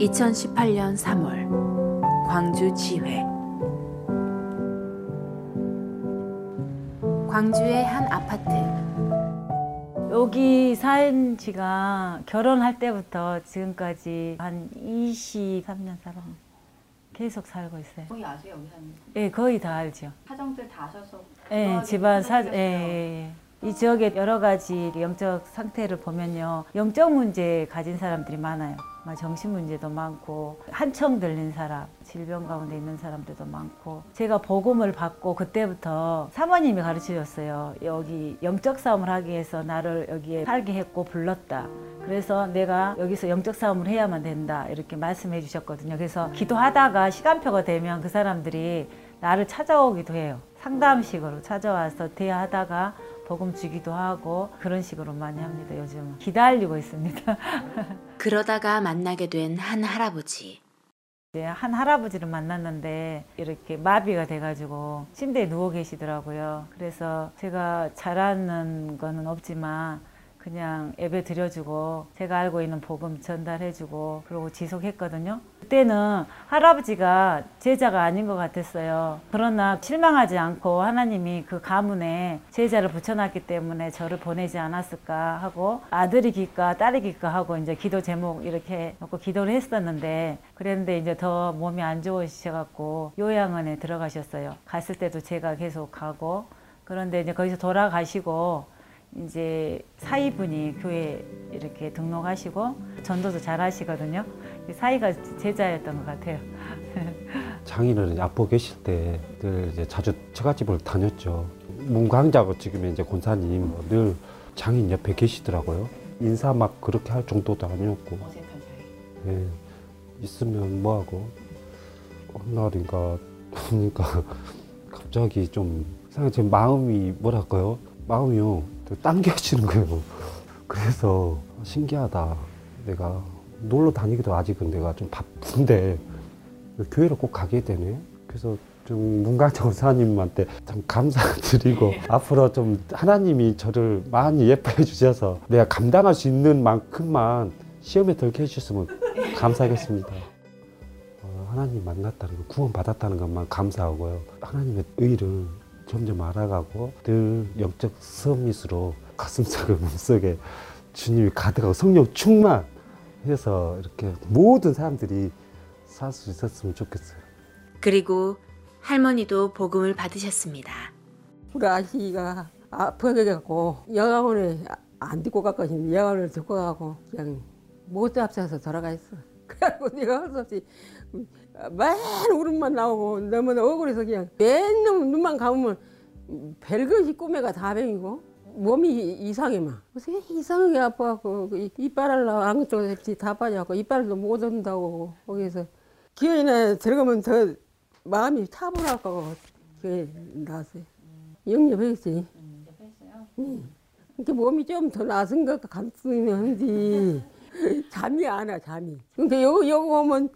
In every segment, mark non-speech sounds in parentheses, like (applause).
2018년 3월 광주 지회 광주의 한 아파트 여기 산 지가 결혼할 때부터 지금까지 한 23년 살아. 계속 살고 있어요. 거의 아세요 여기 사는 예, 거의 다 알죠. 사정들 다 하셔서 예, 집안 사, 예, 예, 예. 이 지역의 여러 가지 영적 상태를 보면요. 영적 문제 가진 사람들이 많아요. 막 정신 문제도 많고, 한청 들린 사람, 질병 가운데 있는 사람들도 많고. 제가 복음을 받고 그때부터 사모님이 가르쳐 줬어요. 여기 영적 싸움을 하기 위해서 나를 여기에 살게 했고 불렀다. 그래서 내가 여기서 영적 싸움을 해야만 된다. 이렇게 말씀해 주셨거든요. 그래서 기도하다가 시간표가 되면 그 사람들이 나를 찾아오기도 해요. 상담식으로 찾아와서 대화하다가 복음 주기도 하고 그런 식으로 많이 합니다. 요즘은 기다리고 있습니다. (laughs) 그러다가 만나게 된 한 할아버지 한 할아버지를 만났는데 이렇게 마비가 돼가지고 침대에 누워 계시더라고요. 그래서 제가 잘하는 거는 없지만 그냥 예배 드려주고 제가 알고 있는 복음 전달해주고 그러고 지속했거든요. 그때는 할아버지가 제자가 아닌 것 같았어요. 그러나 실망하지 않고 하나님이 그 가문에 제자를 붙여놨기 때문에 저를 보내지 않았을까 하고 아들이 길까 딸이 길까 하고 이제 기도 제목 이렇게 놓고 기도를 했었는데 그랬는데 이제 더 몸이 안 좋으셔갖고 요양원에 들어가셨어요. 갔을 때도 제가 계속 가고 그런데 이제 거기서 돌아가시고 이제 사이분이 교회 이렇게 등록하시고 전도도 잘 하시거든요. 사이가 제자였던 것 같아요. (laughs) 장인어른이 아파 계실 때 늘 이제 자주 처갓집을 다녔죠. 문광자고 지금 이제 권사님 늘 장인 옆에 계시더라고요. 인사 막 그렇게 할 정도도 아니었고 예, 있으면 뭐하고 어느 날인가 보니까 (laughs) 갑자기 좀 이상하게 제 마음이 뭐랄까요? 마음이요 당겨지는 거예요. 그래서 신기하다. 내가 놀러 다니기도 아직은 내가 좀 바쁜데 교회를 꼭 가게 되네. 그래서 좀 문광정 원사님한테 참 감사드리고 앞으로 좀 하나님이 저를 많이 예뻐해 주셔서 내가 감당할 수 있는 만큼만 시험에 들게 해주셨으면 감사하겠습니다. 어, 하나님 만났다는 거, 구원 받았다는 것만 감사하고요. 하나님의 의를 점점 알아가고 늘 영적 서밋으로 가슴속에 몸속에 주님이 가득하고 성령 충만 해서 이렇게 모든 사람들이 살 수 있었으면 좋겠어요. 그리고 할머니도 복음을 받으셨습니다. 우리 아저씨가 아파져갖고 영화원에 안 듣고 갔거든요. 영화원을 듣고 가고 그냥 못 잡혀서 돌아가 있어. (laughs) 그래갖고 내가 할 수 없이 맨 울음만 나오고 너무나 억울해서 그냥 맨날 눈만 감으면 별것이 꿈에가 다 병이고 몸이 이상해 막. 그래서 이상하게 아파갖고 그 이빨을 안쪽에 다 빠져갖고 이빨도 못 얻는다고 거기서 기어이나 들어가면 더 마음이 차분하고 그게 나왔어요. 영접했지. 응. 이렇게 몸이 좀 더 나선 것 같은지 (laughs) 잠이 안 와, 잠이. 근데 여기, 여기 오면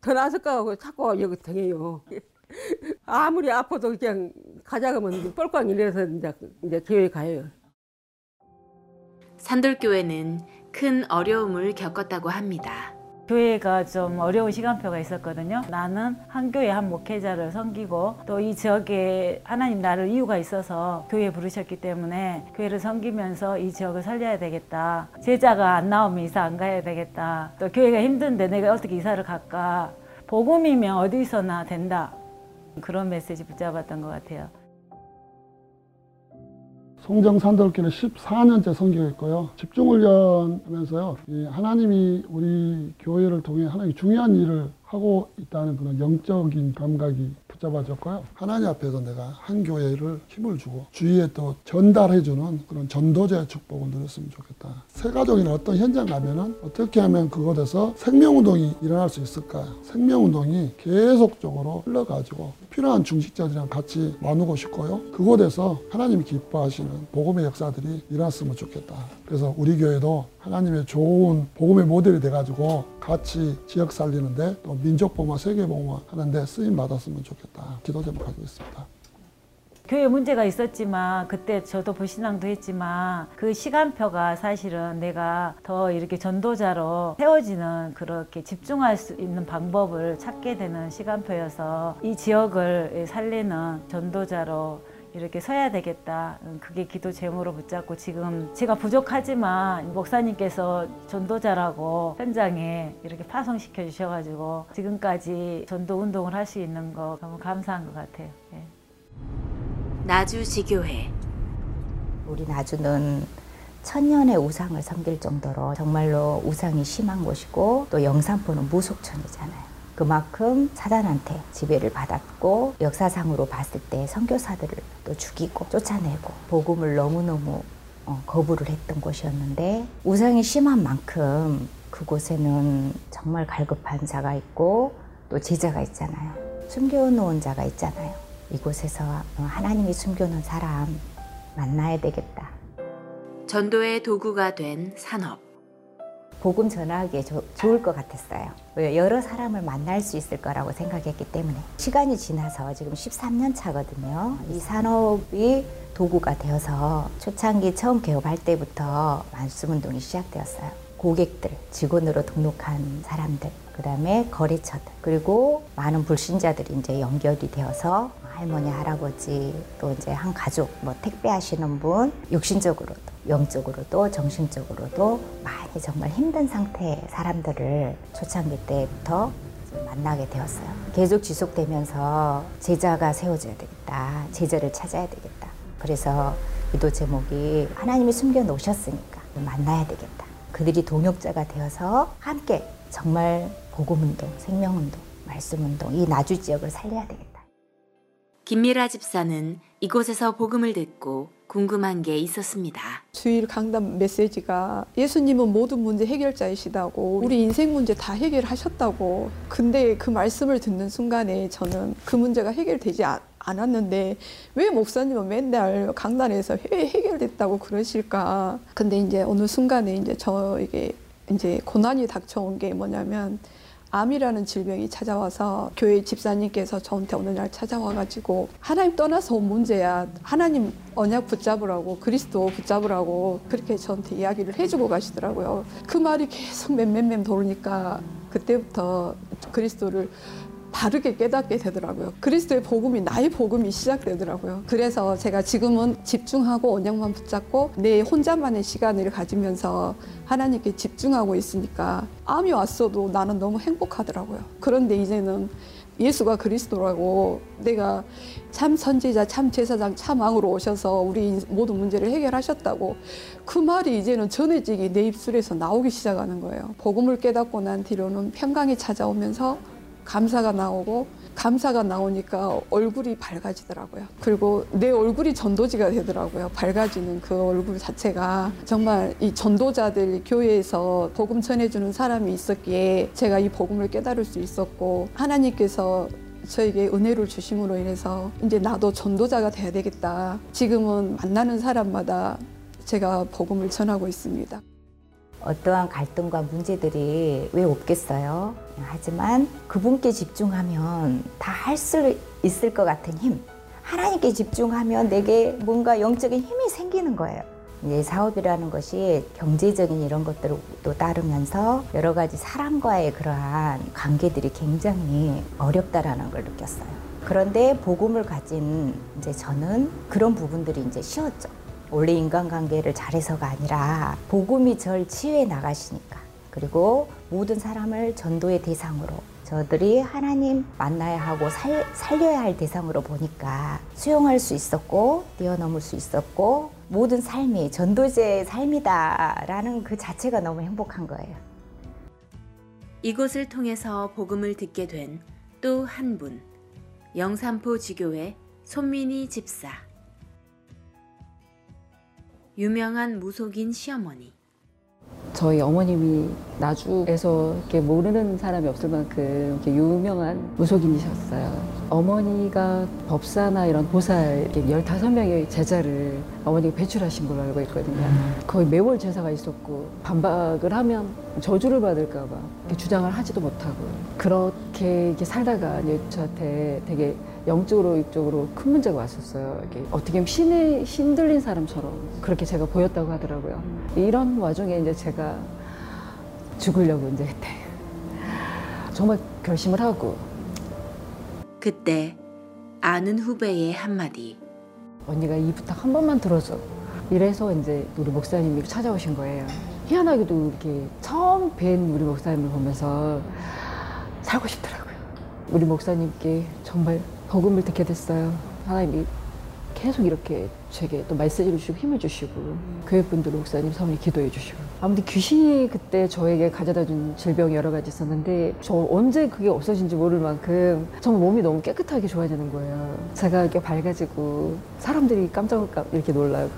더 나을까 하고 자꾸 여기 댕해요. (laughs) 아무리 아파도 그냥 가자 그러면 뻘꽝 일어서 이제, 이제 교회 가요. 산돌교회는 큰 어려움을 겪었다고 합니다. 교회가 좀 어려운 시간표가 있었거든요. 나는 한 교회 한 목회자를 섬기고 또 이 지역에 하나님 나를 이유가 있어서 교회 부르셨기 때문에 교회를 섬기면서 이 지역을 살려야 되겠다. 제자가 안 나오면 이사 안 가야 되겠다. 또 교회가 힘든데 내가 어떻게 이사를 갈까. 복음이면 어디서나 된다. 그런 메시지 붙잡았던 것 같아요. 송정산돌교는 14년째 선교했고요. 집중훈련 하면서요. 이 하나님이 우리 교회를 통해 하나님 중요한 일을 하고 있다는 그런 영적인 감각이 붙잡아졌고요. 하나님 앞에서 내가 한 교회를 힘을 주고 주위에 또 전달해주는 그런 전도자의 축복을 누렸으면 좋겠다. 세가족이나 어떤 현장 가면은 어떻게 하면 그곳에서 생명운동이 일어날 수 있을까? 생명운동이 계속적으로 흘러가지고 필요한 중식자들이랑 같이 나누고 싶고요. 그곳에서 하나님이 기뻐하시는 복음의 역사들이 일어났으면 좋겠다. 그래서 우리 교회도 하나님의 좋은 복음의 모델이 돼가지고 같이 지역 살리는데 또 민족 복음화, 세계 복음화 하는데 쓰임 받았으면 좋겠다. 기도 제목 가지고 있습니다. 교회 문제가 있었지만 그때 저도 불신앙도 했지만 그 시간표가 사실은 내가 더 이렇게 전도자로 세워지는 그렇게 집중할 수 있는 방법을 찾게 되는 시간표여서 이 지역을 살리는 전도자로 이렇게 서야 되겠다. 음, 그게 기도 제목으로 붙잡고 지금 제가 부족하지만 목사님께서 전도자라고 현장에 이렇게 파송시켜 주셔가지고 지금까지 전도 운동을 할 수 있는 거 너무 감사한 것 같아요. 예. 나주 지교회 우리 나주는 천년의 우상을 섬길 정도로 정말로 우상이 심한 곳이고 또 영산포는 무속촌이잖아요. 그만큼 사단한테 지배를 받았고 역사상으로 봤을 때 선교사들을 또 죽이고 쫓아내고 복음을 너무너무 어, 거부를 했던 곳이었는데 우상이 심한 만큼 그곳에는 정말 갈급한 자가 있고 또 제자가 있잖아요. 숨겨놓은 자가 있잖아요. 이곳에서 어, 하나님이 숨겨놓은 사람 만나야 되겠다. 전도의 도구가 된 산업 복음 전하기에 조- 좋을 것 같았어요. 왜? 여러 사람을 만날 수 있을 거라고 생각했기 때문에. 시간이 지나서 지금 13년 차거든요. 이 산업이 도구가 되어서 초창기 처음 개업할 때부터 말씀 운동이 시작되었어요. 고객들, 직원으로 등록한 사람들, 그 다음에 거래처들, 그리고 많은 불신자들이 이제 연결이 되어서 할머니, 할아버지, 또 이제 한 가족, 뭐 택배 하시는 분, 육신적으로도, 영적으로도, 정신적으로도 많이 정말 힘든 상태의 사람들을 초창기 때부터 만나게 되었어요. 계속 지속되면서 제자가 세워져야 되겠다. 제자를 찾아야 되겠다. 그래서 기도 제목이 하나님이 숨겨 놓으셨으니까 만나야 되겠다. 그들이 동역자가 되어서 함께 정말 복음운동, 생명운동, 말씀운동, 이 나주 지역을 살려야 되겠다. 김미라 집사는 이곳에서 복음을 듣고 궁금한 게 있었습니다. 주일 강단 메시지가 예수님은 모든 문제 해결자이시다고 우리 인생 문제 다 해결하셨다고 근데 그 말씀을 듣는 순간에 저는 그 문제가 해결되지 않, 않았는데 왜 목사님은 맨날 강단에서 왜 해결됐다고 그러실까 근데 이제 어느 순간에 이제 저에게 이제 고난이 닥쳐온 게 뭐냐면 암이라는 질병이 찾아와서 교회 집사님께서 저한테 어느 날 찾아와가지고 하나님 떠나서 온 문제야. 하나님 언약 붙잡으라고 그리스도 붙잡으라고 그렇게 저한테 이야기를 해주고 가시더라고요. 그 말이 계속 맴맴맴 도르니까 그때부터 그리스도를 바르게 깨닫게 되더라고요. 그리스도의 복음이 나의 복음이 시작되더라고요. 그래서 제가 지금은 집중하고 언약만 붙잡고 내 혼자만의 시간을 가지면서 하나님께 집중하고 있으니까 암이 왔어도 나는 너무 행복하더라고요. 그런데 이제는 예수가 그리스도라고 내가 참 선지자, 참 제사장, 참 왕으로 오셔서 우리 모든 문제를 해결하셨다고 그 말이 이제는 전해지기 내 입술에서 나오기 시작하는 거예요. 복음을 깨닫고 난 뒤로는 평강이 찾아오면서 감사가 나오고 감사가 나오니까 얼굴이 밝아지더라고요. 그리고 내 얼굴이 전도지가 되더라고요. 밝아지는 그 얼굴 자체가 정말 이 전도자들 교회에서 복음 전해주는 사람이 있었기에 제가 이 복음을 깨달을 수 있었고 하나님께서 저에게 은혜를 주심으로 인해서 이제 나도 전도자가 돼야 되겠다. 지금은 만나는 사람마다 제가 복음을 전하고 있습니다. 어떠한 갈등과 문제들이 왜 없겠어요? 하지만 그분께 집중하면 다 할 수 있을 것 같은 힘. 하나님께 집중하면 내게 뭔가 영적인 힘이 생기는 거예요. 이제 사업이라는 것이 경제적인 이런 것들도 따르면서 여러 가지 사람과의 그러한 관계들이 굉장히 어렵다라는 걸 느꼈어요. 그런데 복음을 가진 이제 저는 그런 부분들이 이제 쉬웠죠. 원래 인간관계를 잘해서가 아니라 복음이 절 치유해 나가시니까 그리고 모든 사람을 전도의 대상으로 저들이 하나님 만나야 하고 살, 살려야 할 대상으로 보니까 수용할 수 있었고 뛰어넘을 수 있었고 모든 삶이 전도제의 삶이다라는 그 자체가 너무 행복한 거예요. 이곳을 통해서 복음을 듣게 된 또 한 분. 영산포 지교회 손민희 집사. 유명한 무속인 시어머니. 저희 어머님이 나주에서 이렇게 모르는 사람이 없을 만큼 유명한 무속인이셨어요. 어머니가 법사나 이런 보살 이렇게 15명의 제자를 어머니가 배출하신 걸로 알고 있거든요. 거의 매월 제사가 있었고 반박을 하면 저주를 받을까 봐 주장을 하지도 못하고 그렇게 살다가 저한테 되게 영적으로 이쪽으로 큰 문제가 왔었어요. 이게 어떻게 보면 신에 신들린 사람처럼 그렇게 제가 보였다고 하더라고요. 이런 와중에 이제 제가 죽으려고 이제 그때 정말 결심을 하고 그때 아는 후배의 한마디. 언니가 이 부탁 한 번만 들어줘. 이래서 이제 우리 목사님이 찾아오신 거예요. 희한하게도 이렇게 처음 뵌 우리 목사님을 보면서 살고 싶더라고요. 우리 목사님께 정말 복음을 듣게 됐어요. 하나님이 계속 이렇게 제게 또 메시지를 주시고 힘을 주시고 교회 분들 목사님 사모님 기도해 주시고 아무튼 귀신이 그때 저에게 가져다 준 질병이 여러 가지 있었는데 저 언제 그게 없어진지 모를 만큼 정말 몸이 너무 깨끗하게 좋아지는 거예요. 제가 이렇게 밝아지고 사람들이 깜짝 이렇게 놀라고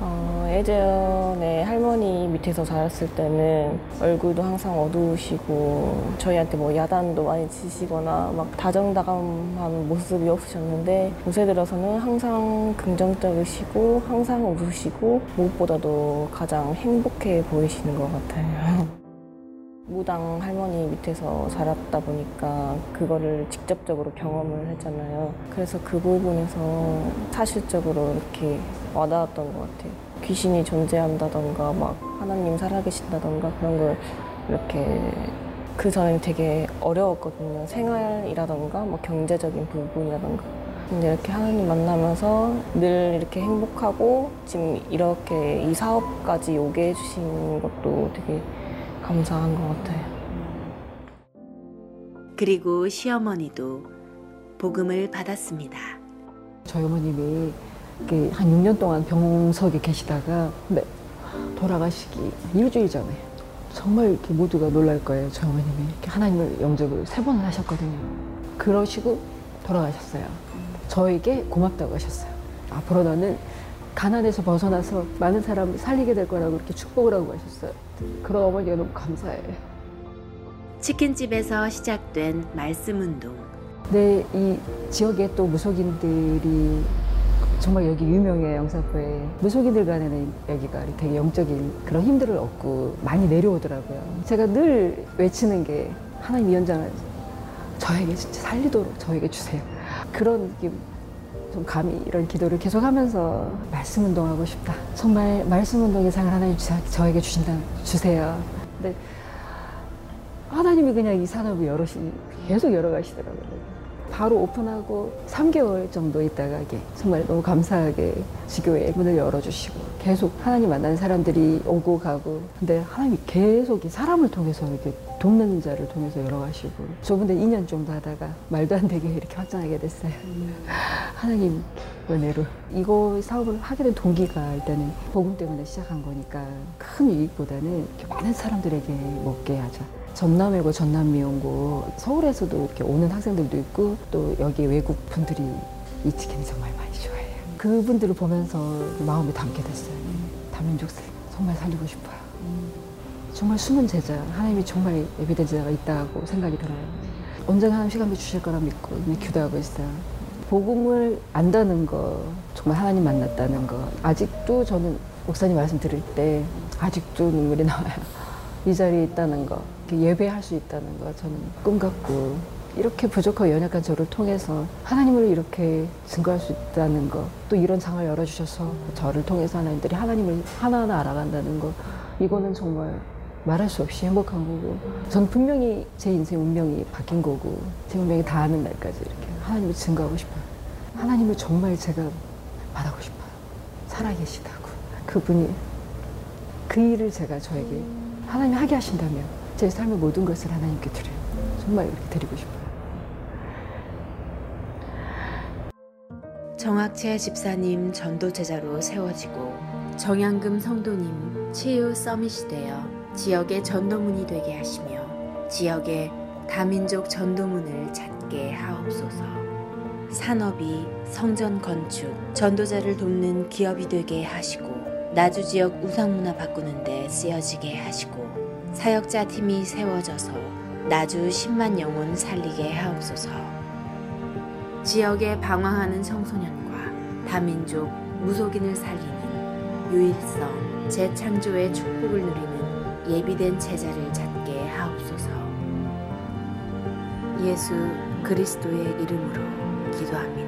어, 예전에 할머니 밑에서 자랐을 때는 얼굴도 항상 어두우시고 저희한테 뭐 야단도 많이 치시거나 막 다정다감한 모습이 없으셨는데 요새 들어서는 항상 긍정적이시고 항상 웃으시고 무엇보다도 가장 행복해 보이시는 것 같아요. (laughs) 무당 할머니 밑에서 자랐다 보니까 그거를 직접적으로 경험을 했잖아요. 그래서 그 부분에서 사실적으로 이렇게 와닿았던 것 같아요. 귀신이 존재한다던가 막 하나님 살아계신다던가 그런 걸 이렇게 그 전에 되게 어려웠거든요. 생활이라던가 뭐 경제적인 부분이라던가. 근데 이렇게 하나님 만나면서 늘 이렇게 행복하고 지금 이렇게 이 사업까지 오게 해주신 것도 되게 감사한 것 같아요. 그리고 시어머니도 복음을 받았습니다. 저희 어머님이 한 6년 동안 병석에 계시다가 네, 돌아가시기 일주일 전에 정말 이렇게 모두가 놀랄 거예요. 저희 어머님이 이렇게 하나님을 영접을 세 번을 하셨거든요. 그러시고 돌아가셨어요. 저에게 고맙다고 하셨어요. 앞으로 너는 가난에서 벗어나서 많은 사람을 살리게 될 거라고 이렇게 축복을 하고 하셨어요. 그런 어머니가 너무 감사해요. 치킨집에서 시작된 말씀 운동. 네, 이 지역에 또 무속인들이 정말 여기 유명해요, 영사포에. 무속인들 간에는 여기가 되게 영적인 그런 힘들을 얻고 많이 내려오더라고요. 제가 늘 외치는 게 하나님 이 연장을 저에게 진짜 살리도록 저에게 주세요. 그런 게좀 감히 이런 기도를 계속 하면서 말씀 운동하고 싶다. 정말 말씀 운동의 상을 하나님 저- 저에게 주신다, 주세요. 근데 하나님이 그냥 이 산업을 열으시, 계속 열어가시더라고요. 바로 오픈하고 3개월 정도 있다가 정말 너무 감사하게 지교회 문을 열어주시고 계속 하나님 만나는 사람들이 오고 가고 근데 하나님이 계속 이 사람을 통해서 이렇게 돕는 자를 통해서 열어가시고 저번에 2년 정도 하다가 말도 안 되게 이렇게 확장하게 됐어요. (laughs) 하나님 은혜로 이거 사업을 하게 된 동기가 일단은 복음 때문에 시작한 거니까 큰 이익보다는 많은 사람들에게 먹게 하자. 전남외고 전남미용고 서울에서도 이렇게 오는 학생들도 있고 또 여기 외국 분들이 이 치킨이 정말 많이 좋아해요. 그분들을 보면서 마음이 담게 됐어요. 다민족 정말 살리고 싶어요. 정말 숨은 제자, 하나님이 정말 예비된 제자가 있다고 생각이 들어요. 언젠가 하나님 시간을 주실 거라 믿고 기도하고 있어요. 복음을 안다는 거, 정말 하나님 만났다는 거. 아직도 저는 목사님 말씀 들을 때 아직도 눈물이 나와요. 이 자리에 있다는 거, 예배할 수 있다는 거 저는 꿈 같고 이렇게 부족하고 연약한 저를 통해서 하나님을 이렇게 증거할 수 있다는 거, 또 이런 장을 열어주셔서 저를 통해서 하나님들이 하나님을 하나하나 알아간다는 거, 이거는 정말 말할 수 없이 행복한 거고, 전 분명히 제 인생 운명이 바뀐 거고, 제 운명이 닿는 날까지 이렇게 하나님을 증거하고 싶어요. 하나님을 정말 제가 말하고 싶어요. 살아계시다고. 그분이 그 일을 제가 저에게 하나님이 하게 하신다면 제 삶의 모든 것을 하나님께 드려요. 정말 이렇게 드리고 싶어요. 정학채 집사님 전도 제자로 세워지고 정양금 성도님 치유 서밋이 되어 지역의 전도문이 되게 하시며 지역의 다민족 전도문을 찾게 하옵소서. 산업이 성전 건축, 전도자를 돕는 기업이 되게 하시고 나주 지역 우상문화 바꾸는데 쓰여지게 하시고 사역자 팀이 세워져서 나주 10만 영혼 살리게 하옵소서. 지역에 방황하는 청소년과 다민족 무속인을 살리는 유일성 재창조의 축복을 누리는 예비된 제자를 찾게 하옵소서. 예수 그리스도의 이름으로 기도합니다.